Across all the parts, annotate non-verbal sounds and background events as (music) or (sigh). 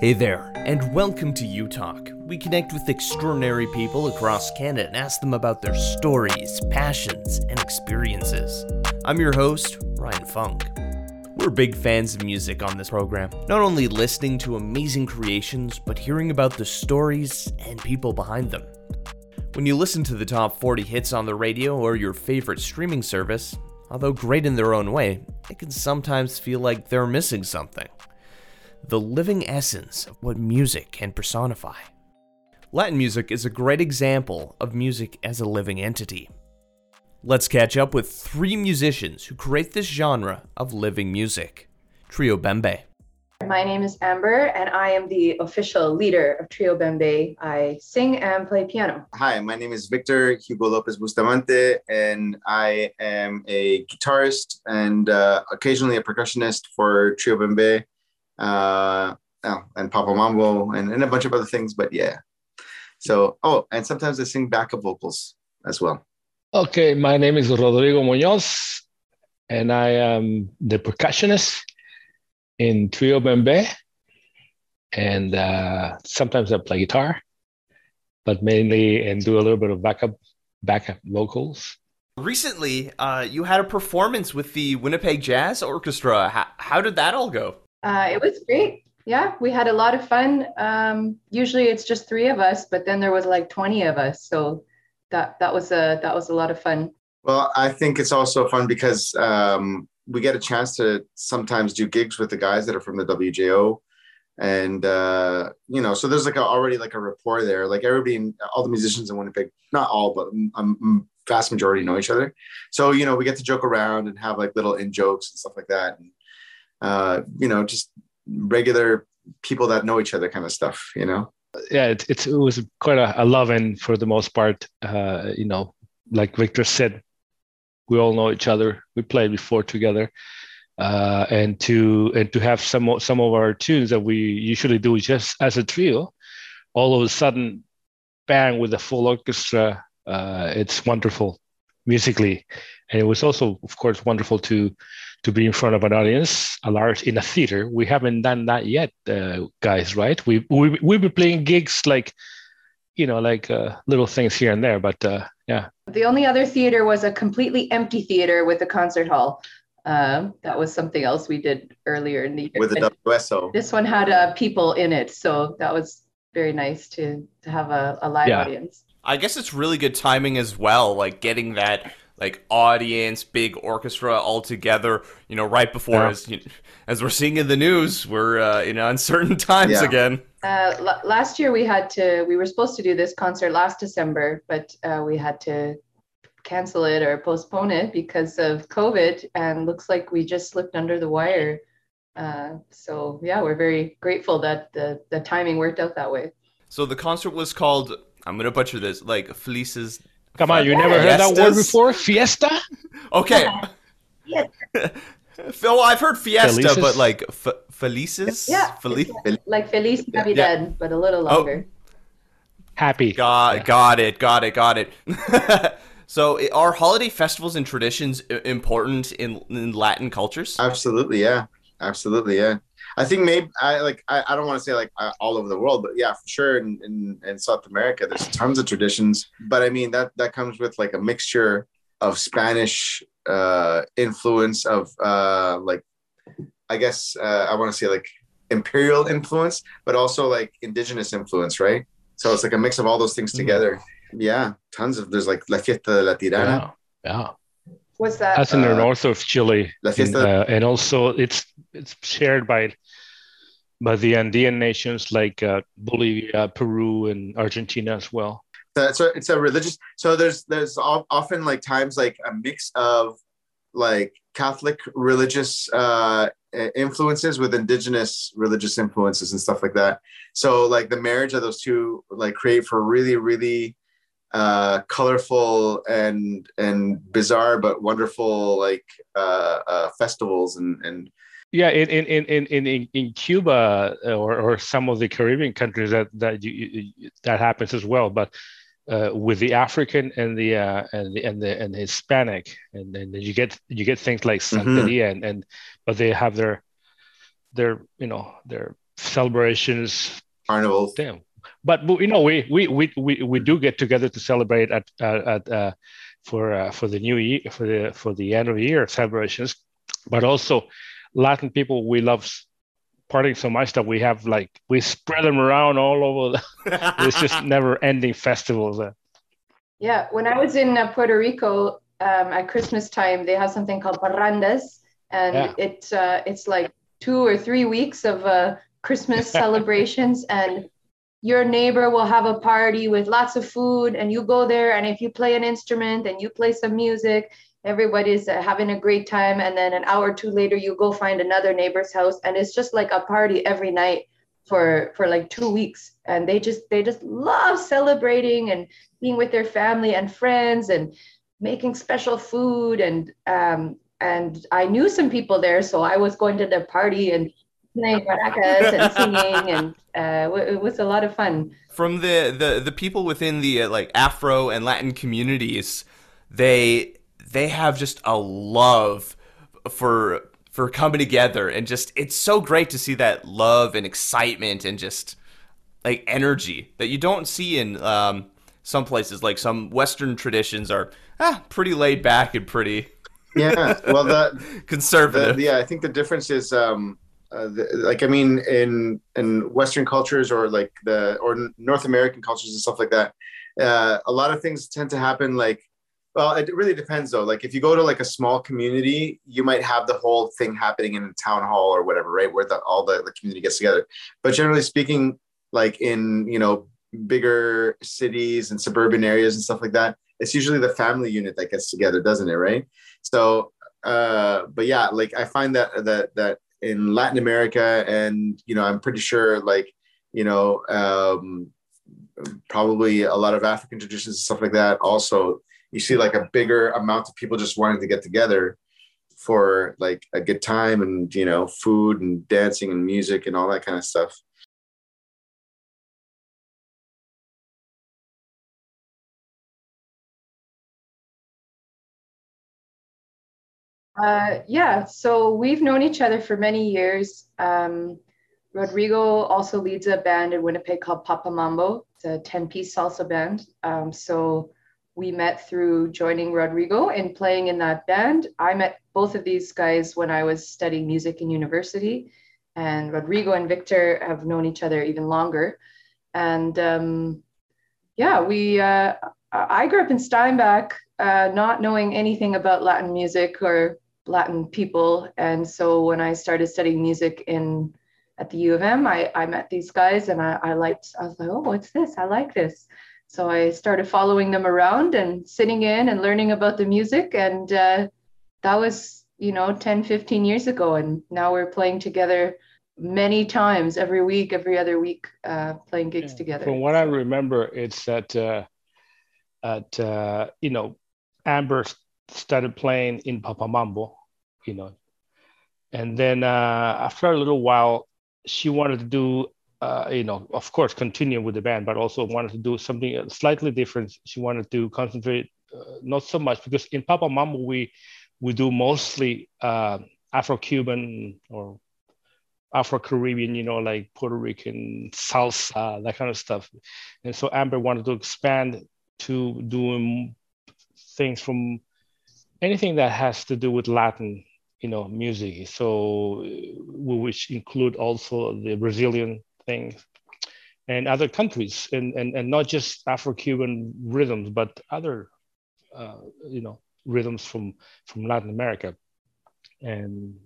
Hey there, and welcome to U Talk. We connect with extraordinary people across Canada and ask them about their stories, passions, and experiences. I'm your host, Ryan Funk. We're big fans of music on this program, not only listening to amazing creations, but hearing about the stories and people behind them. When you listen to the top 40 hits on the radio or your favorite streaming service, although great in their own way, it can sometimes feel like they're missing something the living essence of what music can personify. Latin music is a great example of music as a living entity. Let's catch up with three musicians who create this genre of living music Trio Bembe. My name is Amber, and I am the official leader of Trio Bembe. I sing and play piano. Hi, my name is Victor Hugo Lopez Bustamante, and I am a guitarist and uh, occasionally a percussionist for Trio Bembe uh, oh, and Papa Mambo and, and a bunch of other things. But yeah. So, oh, and sometimes I sing backup vocals as well. Okay, my name is Rodrigo Munoz, and I am the percussionist in Trio Bembe. And uh, sometimes I play guitar, but mainly and do a little bit of backup backup vocals. Recently, uh, you had a performance with the Winnipeg Jazz Orchestra. How, how did that all go? Uh, it was great. Yeah, we had a lot of fun. Um, usually it's just three of us, but then there was like 20 of us. So that that was a that was a lot of fun. Well, I think it's also fun because um, we get a chance to sometimes do gigs with the guys that are from the WJO, and uh, you know, so there's like a, already like a rapport there. Like everybody, all the musicians in Winnipeg, not all, but um, vast majority know each other. So you know, we get to joke around and have like little in jokes and stuff like that. And, uh, you know, just regular people that know each other kind of stuff, you know? Yeah, it, it was quite a, a love-in for the most part. Uh, you know, like Victor said, we all know each other. We played before together. Uh, and to and to have some some of our tunes that we usually do just as a trio, all of a sudden, bang with a full orchestra, uh, it's wonderful musically, and it was also, of course, wonderful to to be in front of an audience, a large in a theater. We haven't done that yet, uh, guys. Right? We we we've been playing gigs like, you know, like uh, little things here and there. But uh, yeah. The only other theater was a completely empty theater with a concert hall. Um, that was something else we did earlier in the year. With the WSO. This one had uh, people in it, so that was very nice to to have a, a live yeah. audience. I guess it's really good timing as well, like getting that like audience, big orchestra all together. You know, right before yeah. as you, as we're seeing in the news, we're uh, in uncertain (laughs) times yeah. again. Uh, l- last year we had to. We were supposed to do this concert last December, but uh, we had to cancel it or postpone it because of COVID, and looks like we just slipped under the wire. Uh, so yeah, we're very grateful that the the timing worked out that way. So the concert was called. I'm gonna butcher this. Like Felices Come on, you never heard that word before? Fiesta? Okay. Phil, (laughs) I've heard fiesta, Felices? but like f- Felices? Yeah. Fel- like Feliz Navidad, yeah. but a little oh. longer. Oh. Happy. Got, yeah. got it, got it, got it. (laughs) so, are holiday festivals and traditions important in, in Latin cultures? Absolutely, yeah. Absolutely, yeah. I think maybe I like I, I don't want to say like uh, all over the world, but yeah, for sure in, in, in South America, there's tons of traditions. But I mean that that comes with like a mixture of Spanish uh, influence of uh, like I guess uh, I want to say like imperial influence, but also like indigenous influence, right? So it's like a mix of all those things mm. together. Mm. Yeah, tons of there's like La Fiesta de la Tirana. Yeah. yeah. What's that? That's in the uh, north of Chile, in, uh, and also it's it's shared by by the Andean nations like uh, Bolivia, Peru, and Argentina as well. So it's a religious. So there's there's often like times like a mix of like Catholic religious uh, influences with indigenous religious influences and stuff like that. So like the marriage of those two like create for really really uh, colorful and and bizarre but wonderful like uh, uh, festivals and and yeah, in in in in in Cuba uh, or, or some of the Caribbean countries that that you, that happens as well, but uh, with the African and the uh, and the and the and the Hispanic, and then you get you get things like mm-hmm. Santeria, mm-hmm. and and but they have their their you know their celebrations, carnivals. Damn. But you know, we we we we, we do get together to celebrate at uh, at uh, for uh, for the new year for the for the end of the year celebrations, but also Latin people we love partying so much that we have like we spread them around all over. The, (laughs) it's just never ending festivals. Yeah, when I was in uh, Puerto Rico um, at Christmas time, they have something called parrandas, and yeah. it's uh, it's like two or three weeks of uh, Christmas (laughs) celebrations, and your neighbor will have a party with lots of food, and you go there, and if you play an instrument and you play some music, everybody's uh, having a great time, and then an hour or two later, you go find another neighbor's house, and it's just like a party every night for for like two weeks, and they just they just love celebrating and being with their family and friends and making special food. And um, and I knew some people there, so I was going to the party and playing (laughs) maracas and singing, and uh, it was a lot of fun. From the the the people within the uh, like Afro and Latin communities, they they have just a love for for coming together and just it's so great to see that love and excitement and just like energy that you don't see in um, some places like some western traditions are ah, pretty laid back and pretty yeah well the (laughs) conservative the, yeah i think the difference is um uh, the, like i mean in in western cultures or like the or north american cultures and stuff like that uh, a lot of things tend to happen like well it really depends though. Like if you go to like a small community you might have the whole thing happening in a town hall or whatever right where the, all the, the community gets together. But generally speaking like in you know bigger cities and suburban areas and stuff like that it's usually the family unit that gets together doesn't it right? So uh but yeah like i find that that that in latin america and you know i'm pretty sure like you know um probably a lot of african traditions and stuff like that also you see like a bigger amount of people just wanting to get together for like a good time and you know food and dancing and music and all that kind of stuff Uh, yeah, so we've known each other for many years. Um, Rodrigo also leads a band in Winnipeg called Papa Mambo. It's a 10 piece salsa band. Um, so we met through joining Rodrigo and playing in that band. I met both of these guys when I was studying music in university. And Rodrigo and Victor have known each other even longer. And um, yeah, we, uh, I grew up in Steinbach, uh, not knowing anything about Latin music or Latin people. And so when I started studying music in at the U of M, I, I met these guys and I, I liked, I was like, oh, what's this? I like this. So I started following them around and sitting in and learning about the music. And uh, that was, you know, 10, 15 years ago. And now we're playing together many times every week, every other week, uh, playing gigs yeah. together. From what I remember, it's that uh, at, uh, you know, Amber started playing in Papa You know. And then uh, after a little while, she wanted to do, uh, you know, of course, continue with the band, but also wanted to do something slightly different. She wanted to concentrate uh, not so much because in Papa Mambo we we do mostly uh, Afro-Cuban or Afro-Caribbean, you know, like Puerto Rican salsa, that kind of stuff. And so Amber wanted to expand to doing things from anything that has to do with Latin you know music. So which include also the brazilian things and other countries and and, and not just afro-cuban rhythms but other uh, you know rhythms from from latin america. And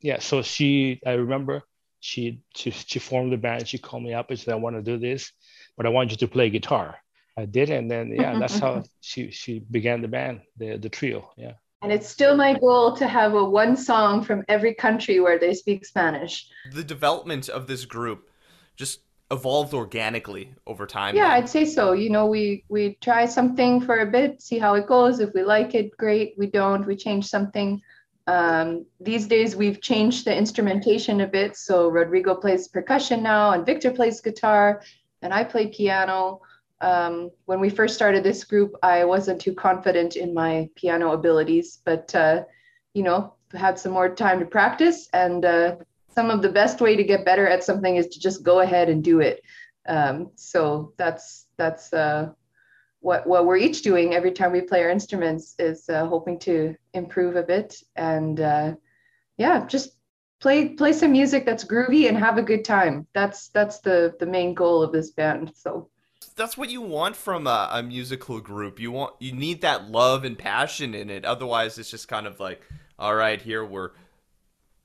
yeah so she i remember she she, she formed the band. She called me up and said i want to do this but i want you to play guitar. I did and then yeah that's how (laughs) she she began the band the the trio. Yeah and it's still my goal to have a one song from every country where they speak Spanish. The development of this group just evolved organically over time. Yeah. I'd say so. You know, we we try something for a bit, see how it goes. If we like it, great. We don't, we change something. Um, these days we've changed the instrumentation a bit. So Rodrigo plays percussion now, and Victor plays guitar, and I play piano um, when we first started this group, I wasn't too confident in my piano abilities, but uh, you know, had some more time to practice, and uh, some of the best way to get better at something is to just go ahead and do it. Um, so that's that's uh, what what we're each doing every time we play our instruments is uh, hoping to improve a bit and uh, yeah, just play play some music that's groovy and have a good time. That's that's the the main goal of this band. So that's what you want from a, a, musical group. You want you need that love and passion in it. Otherwise, it's just kind of like, all right, here we're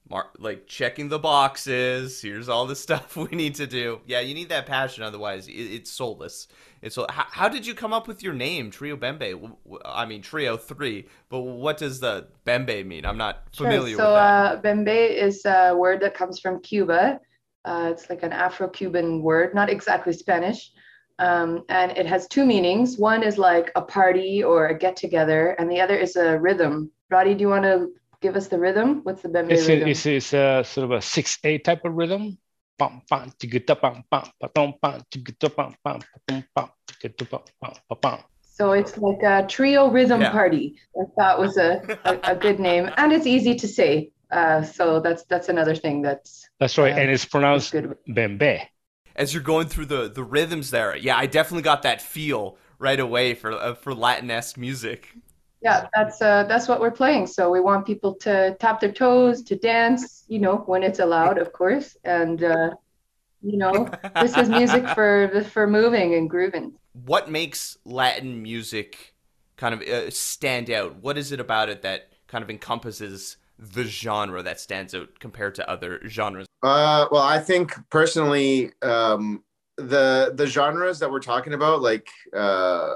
mar- like checking the boxes. Here's all the (laughs) stuff we need to do. Yeah, you need that passion. Otherwise, it, it's soulless. It's so. How, how, did you come up with your name, Trio Bembe? I mean, Trio Three. But what does the Bembe mean? I'm not familiar sure. so, with that. Uh, Bembe is a word that comes from Cuba. Uh, it's like an Afro-Cuban word, not exactly Spanish. Um, and it has two meanings. One is like a party or a get together, and the other is a rhythm. Roddy, do you want to give us the rhythm? What's the Bembe it's rhythm? A, it's, it's a sort of a 6/8 type of rhythm. So it's like a trio rhythm yeah. party. I thought was a, a, a (laughs) good name, and it's easy to say. Uh, so that's that's another thing that's that's right, uh, and it's pronounced Bembe. As you're going through the the rhythms there, yeah, I definitely got that feel right away for uh, for Latin-esque music. Yeah that's uh, that's what we're playing. So we want people to tap their toes to dance you know when it's allowed of course. And uh, you know this is music for (laughs) for moving and grooving. What makes latin music kind of uh, stand out? What is it about it that kind of encompasses the genre that stands out compared to other genres uh, well i think personally um, the the genres that we're talking about like uh,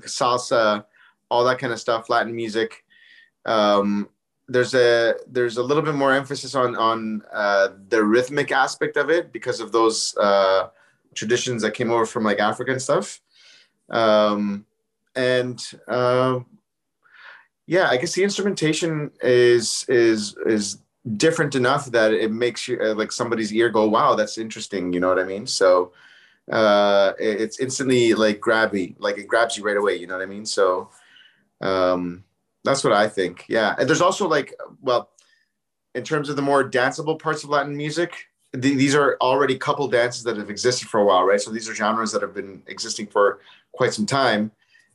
salsa all that kind of stuff, Latin music. Um, there's a there's a little bit more emphasis on on uh, the rhythmic aspect of it because of those uh, traditions that came over from like African stuff. Um, and uh, yeah, I guess the instrumentation is is is different enough that it makes you uh, like somebody's ear go, "Wow, that's interesting." You know what I mean? So uh, it's instantly like grabby, like it grabs you right away. You know what I mean? So um, that's what I think. Yeah. And there's also like, well, in terms of the more danceable parts of Latin music, th- these are already couple dances that have existed for a while, right? So these are genres that have been existing for quite some time.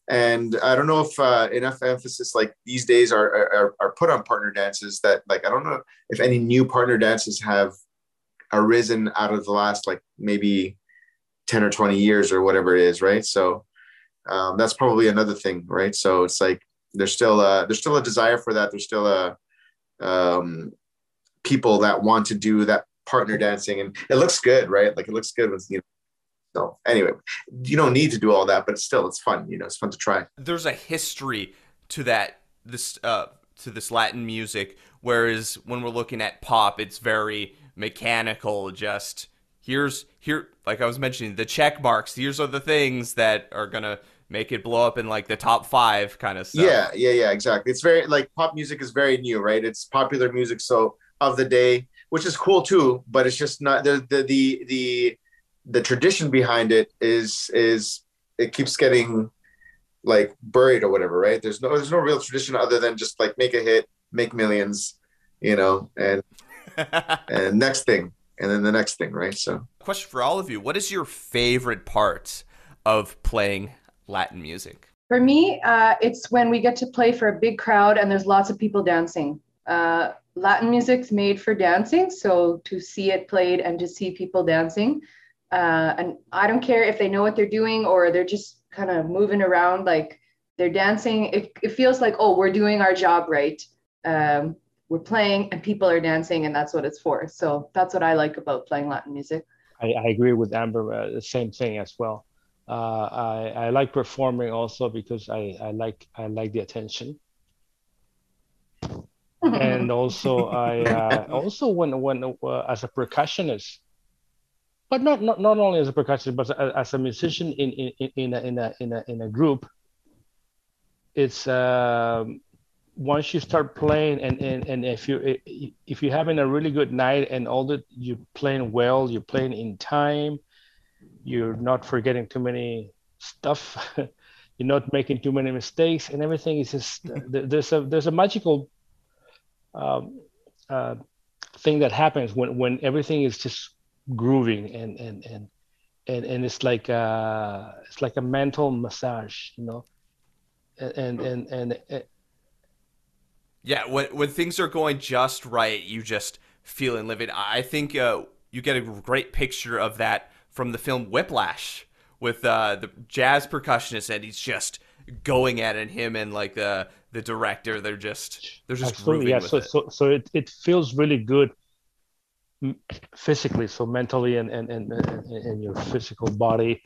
And I don't know if uh, enough emphasis like these days are, are, are put on partner dances that like, I don't know if any new partner dances have arisen out of the last like maybe 10 or 20 years or whatever it is. Right. So um, that's probably another thing, right? So it's like there's still a there's still a desire for that. There's still a um, people that want to do that partner dancing, and it looks good, right? Like it looks good with you know. So anyway, you don't need to do all that, but it's still it's fun. You know, it's fun to try. There's a history to that this uh to this Latin music, whereas when we're looking at pop, it's very mechanical. Just here's here like I was mentioning the check marks. Here's are the things that are gonna make it blow up in like the top five kind of stuff. Yeah, yeah, yeah, exactly. It's very like pop music is very new, right? It's popular music so of the day, which is cool too, but it's just not the the the the, the tradition behind it is is it keeps getting like buried or whatever, right? There's no there's no real tradition other than just like make a hit, make millions, you know, and (laughs) and next thing, and then the next thing, right? So, question for all of you: What is your favorite part of playing Latin music? For me, uh, it's when we get to play for a big crowd and there's lots of people dancing. Uh, Latin music's made for dancing, so to see it played and to see people dancing, uh, and I don't care if they know what they're doing or they're just kind of moving around like they're dancing. It, it feels like oh, we're doing our job right. Um, we're playing and people are dancing, and that's what it's for. So that's what I like about playing Latin music. I, I agree with Amber. Uh, the same thing as well. Uh, I, I like performing also because I, I like I like the attention. (laughs) and also I uh, also when when uh, as a percussionist, but not not, not only as a percussionist but as, as a musician in in in a, in a in a in a group. It's um, once you start playing and, and and if you if you're having a really good night and all that you're playing well, you're playing in time you're not forgetting too many stuff (laughs) you're not making too many mistakes and everything is just (laughs) there's a there's a magical um, uh, thing that happens when when everything is just grooving and and and and, and it's like uh it's like a mental massage you know? And and and, and yeah when when things are going just right you just feel and live it. I think uh, you get a great picture of that from the film whiplash with uh, the jazz percussionist and he's just going at it him and like the the director they're just they're just Absolutely, yeah so, it. so so it, it feels really good physically so mentally and and and, and your physical body.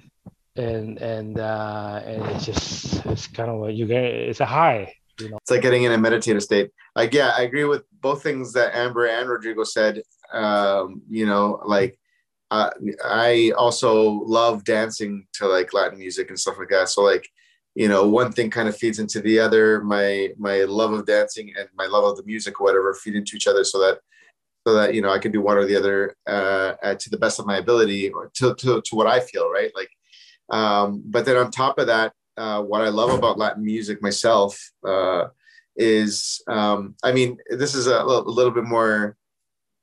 And and uh and it's just it's kind of like you get it's a high you know. It's like getting in a meditative state. Like yeah i agree with both things that amber and rodrigo said. Um you know like uh, i also love dancing to like latin music and stuff like that. So like you know one thing kind of feeds into the other. My my love of dancing and my love of the music whatever feed into each other so that so that you know I can do one or the other uh, to the best of my ability or to, to, to what I feel right? Like um, but then on top of that uh, what I love about Latin music myself uh, is um, I mean this is a, a little bit more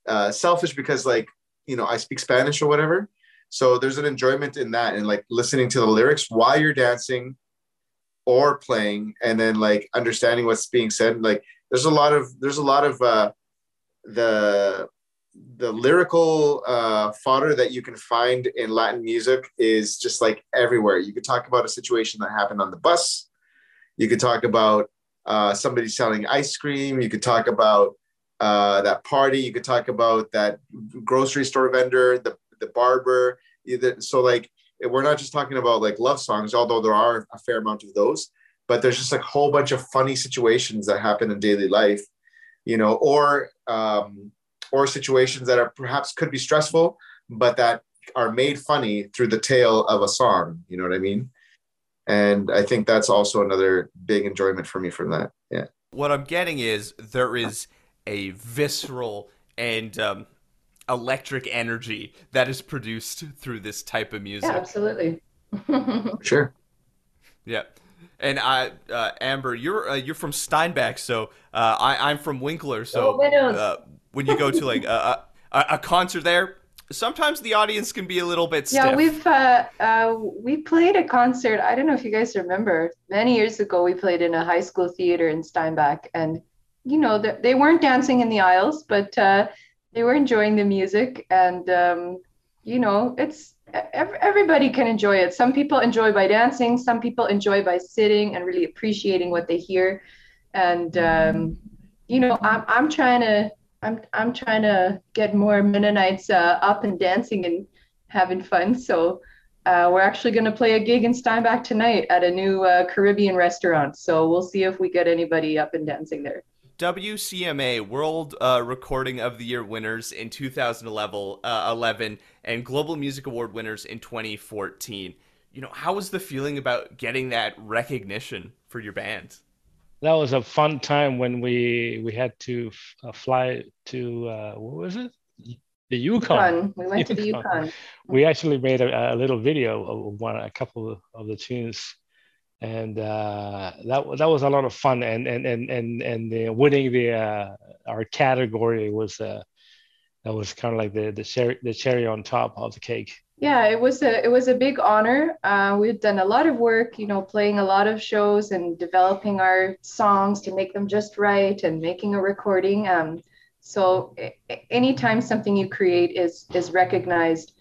uh, selfish because like you know I speak Spanish or whatever. So there's an enjoyment in that and like listening to the lyrics while you're dancing or playing and then like understanding what's being said. Like there's a lot of there's a lot of uh the the lyrical uh, fodder that you can find in Latin music is just like everywhere. You could talk about a situation that happened on the bus. You could talk about uh, somebody selling ice cream. You could talk about uh, that party. You could talk about that grocery store vendor, the the barber. So like we're not just talking about like love songs, although there are a fair amount of those. But there's just like a whole bunch of funny situations that happen in daily life you know, or um, or situations that are perhaps could be stressful, but that are made funny through the tale of a song. You know what I mean? And I think that's also another big enjoyment for me from that. Yeah. What I'm getting is there is a visceral and um, electric energy that is produced through this type of music. Yeah, absolutely. (laughs) sure. Yeah. And I, uh, Amber, you're uh, you're from Steinbach, so uh, I, I'm from Winkler. So oh, uh, when you go to like a, a, a, concert there, sometimes the audience can be a little bit stiff. Yeah, we've uh, uh, we played a concert. I don't know if you guys remember. Many years ago, we played in a high school theater in Steinbach, and you know they weren't dancing in the aisles, but they were enjoying the music, and um, you know it's everybody can enjoy it. Some people enjoy by dancing, some people enjoy by sitting and really appreciating what they hear. And um, you know, I'm I'm trying to I'm I'm trying to get more Mennonites uh, up and dancing and having fun. So uh, we're actually going to play a gig in Steinbach tonight at a new uh, Caribbean restaurant. So we'll see if we get anybody up and dancing there. WCMA World uh, Recording of the Year winners in 2011 uh, 11, and Global Music Award winners in 2014. You know, how was the feeling about getting that recognition for your band? That was a fun time when we we had to uh, fly to uh, what was it? The Yukon. Yukon. We went Yukon. to the Yukon. We actually made a, a little video of one, a couple of the tunes and uh, that that was a lot of fun. And and and and and the winning the uh, our category was uh, that was kind of like the the cherry the cherry on top of the cake. Yeah, it was a it was a big honor. Uh, we've done a lot of work, you know, playing a lot of shows and developing our songs to make them just right and making a recording. Um, so anytime something you create is is recognized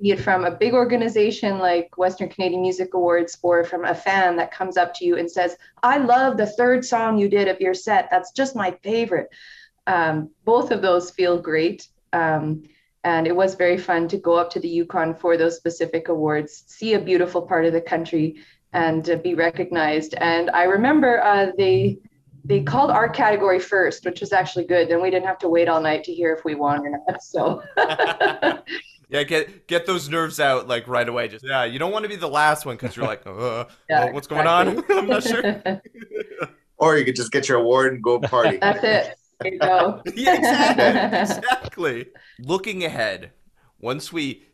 be it from a big organization like Western Canadian Music Awards or from a fan that comes up to you and says, I love the third song you did of your set. That's just my favorite. Um, both of those feel great. Um, and it was very fun to go up to the Yukon for those specific awards, see a beautiful part of the country, and uh, be recognized. And I remember uh, they they called our category first, which was actually good. Then we didn't have to wait all night to hear if we won or not. So (laughs) Yeah, get get those nerves out like right away. Just yeah, you don't want to be the last one because you're like, (laughs) uh, yeah, what's going on? (laughs) I'm not sure. (laughs) or you could just get your award and go party. That's it. There you go. yeah, exactly. exactly. Looking ahead, once we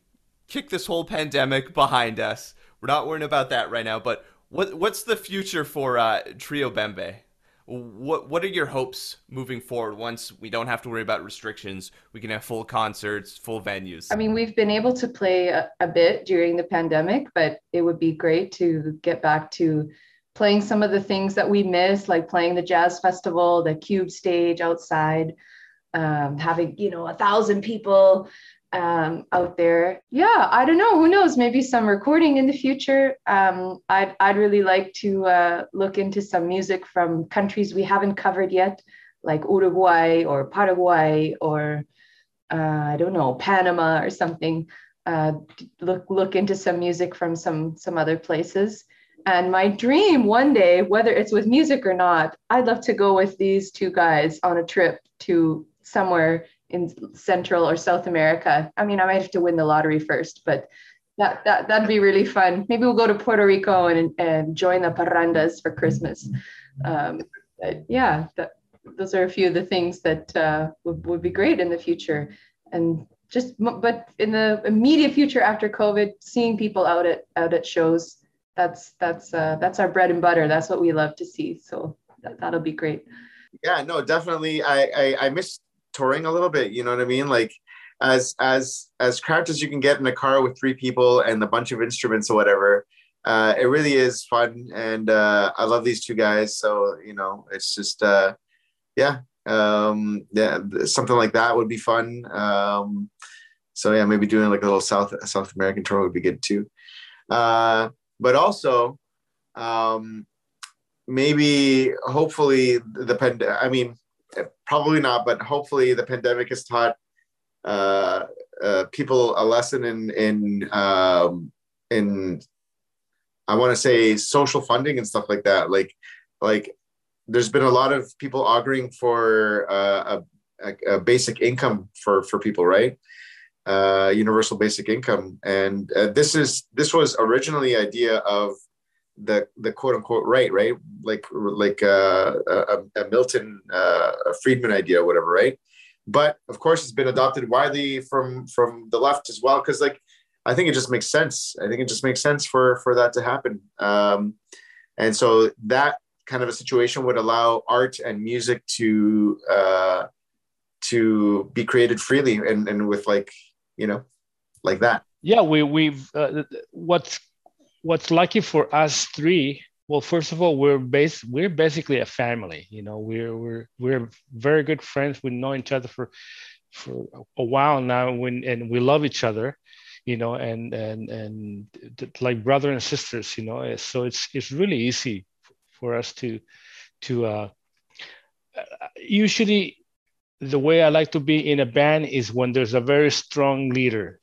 kick this whole pandemic behind us, we're not worrying about that right now. But what what's the future for uh, Trio Bembe? What what are your hopes moving forward once we don't have to worry about restrictions? We can have full concerts full venues. I mean we've been able to play a, a, bit during the pandemic but it would be great to get back to playing some of the things that we miss like playing the jazz festival the cube stage outside um, having you know a thousand people um, out there. Yeah, I don't know. Who knows? Maybe some recording in the future. Um, I'd, I'd really like to uh, look into some music from countries we haven't covered yet, like Uruguay or Paraguay or uh, I don't know, Panama or something. Uh, look look into some music from some some other places. And my dream one day, whether it's with music or not, I'd love to go with these two guys on a trip to somewhere in Central or South America. I mean, I might have to win the lottery first, but that, that, that'd be really fun. Maybe we'll go to Puerto Rico and, and join the parrandas for Christmas. Um, yeah, that, those are a few of the things that uh, would, would be great in the future. And just, but in the immediate future after COVID, seeing people out at, out at shows, that's, that's, uh, that's our bread and butter. That's what we love to see. So that, that'll be great. Yeah, no, definitely. I, I, I miss touring a little bit. You know what I mean? Like as as as cramped as you can get in a car with three people and a bunch of instruments or whatever. Uh, it really is fun, and uh, I love these two guys. So you know, it's just uh, yeah, um, yeah, something like that would be fun. Um, so yeah, maybe doing like a little South South American tour would be good too. Uh, but also, um, maybe hopefully the pand. I mean, probably not, but hopefully the pandemic has taught uh, uh, people a lesson in in um, in I want to say social funding and stuff like that. Like like there's been a lot of people auguring for uh, a, a, basic income for for people, right? Uh, universal basic income, and uh, this is this was originally idea of the the quote unquote right, right? Like like uh, a, a Milton uh, a Friedman idea, or whatever, right? But of course, it's been adopted widely from from the left as well, because like I think it just makes sense. I think it just makes sense for for that to happen. Um, and so that kind of a situation would allow art and music to uh, to be created freely and, and with like you know like that yeah we we've uh, what's what's lucky for us three well first of all we're base we're basically a family you know we're we're we're very good friends. We know each other for for a while now when and we love each other you know and and and like brother and sisters you know so it's it's really easy for us to to uh usually the way i like to be in a band is when there's a very strong leader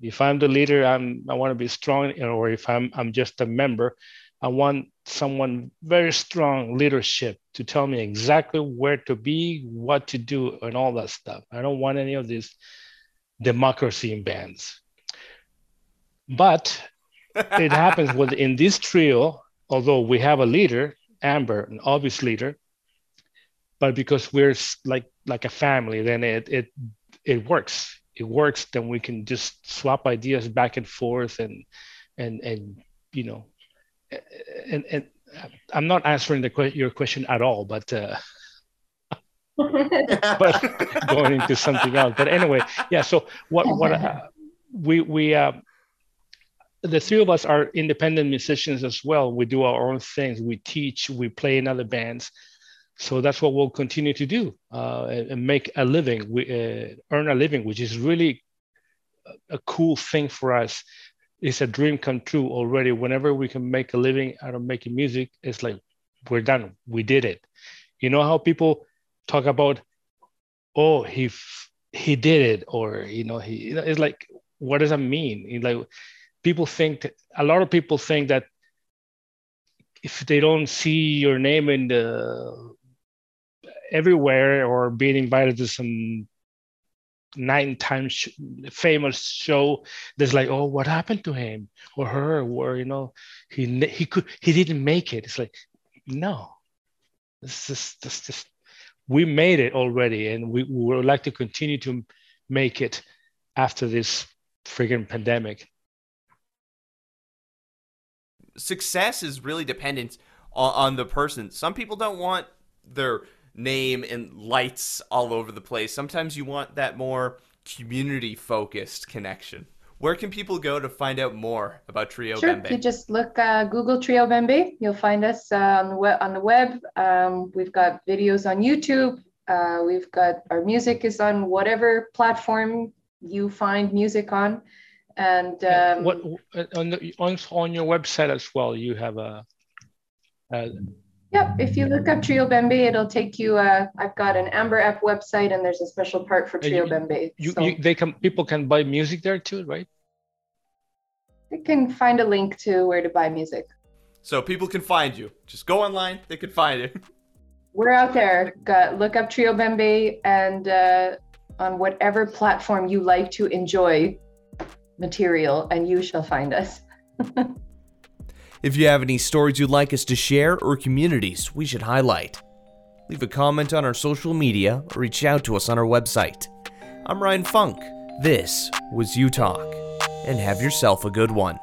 if I'm the leader, I'm I want to be strong, or if I'm I'm just a member, I want someone very strong leadership to tell me exactly where to be, what to do, and all that stuff. I don't want any of these democracy in bands. But (laughs) it happens with in this trio, although we have a leader, Amber, an obvious leader, but because we're like like a family, then it it it works it works, then we can just swap ideas back and forth and and and you know and and I'm not answering the que- your question at all, but uh, (laughs) but going into something else. But anyway, yeah. So what what uh, we we uh, the three of us are independent musicians as well. We do our own things. We teach. We play in other bands so that's what we'll continue to do uh, and make a living, we, uh, earn a living, which is really a, cool thing for us. It's a dream come true already. Whenever we can make a living out of making music, it's like we're done. We did it. You know how people talk about, oh, he he did it, or you know, he. It's like, what does that mean? Like, people think a lot of people think that if they don't see your name in the everywhere or being invited to some nine times sh- famous show there's like oh what happened to him or her? Or you know he he could he didn't make it. It's like no. This is this just we made it already and we, we would like to continue to make it after this friggin pandemic. Success is really dependent on, on the person. Some people don't want their name in lights all over the place. Sometimes you want that more community focused connection. Where can people go to find out more about Trio sure. Bembe? You just look uh, Google Trio Bembe. You'll find us uh, on the web. On the web, um, we've got videos on YouTube. Uh, we've got our music is on whatever platform you find music on, and um, what on the, on on your website as well? You have a. a Yep, if you look up Trio Bembe, it'll take you. Uh, I've got an Amber Epp website, and there's a special part for Trio you, Bembe. You, so you, they can people can buy music there too, right? They can find a link to where to buy music. So people can find you. Just go online; they can find it. (laughs) We're out there. Got, look up Trio Bembe, and uh, on whatever platform you like to enjoy material, and you shall find us. (laughs) If you have any stories you'd like us to share or communities we should highlight, leave a comment on our social media or reach out to us on our website. I'm Ryan Funk. This was You Talk, and have yourself a good one.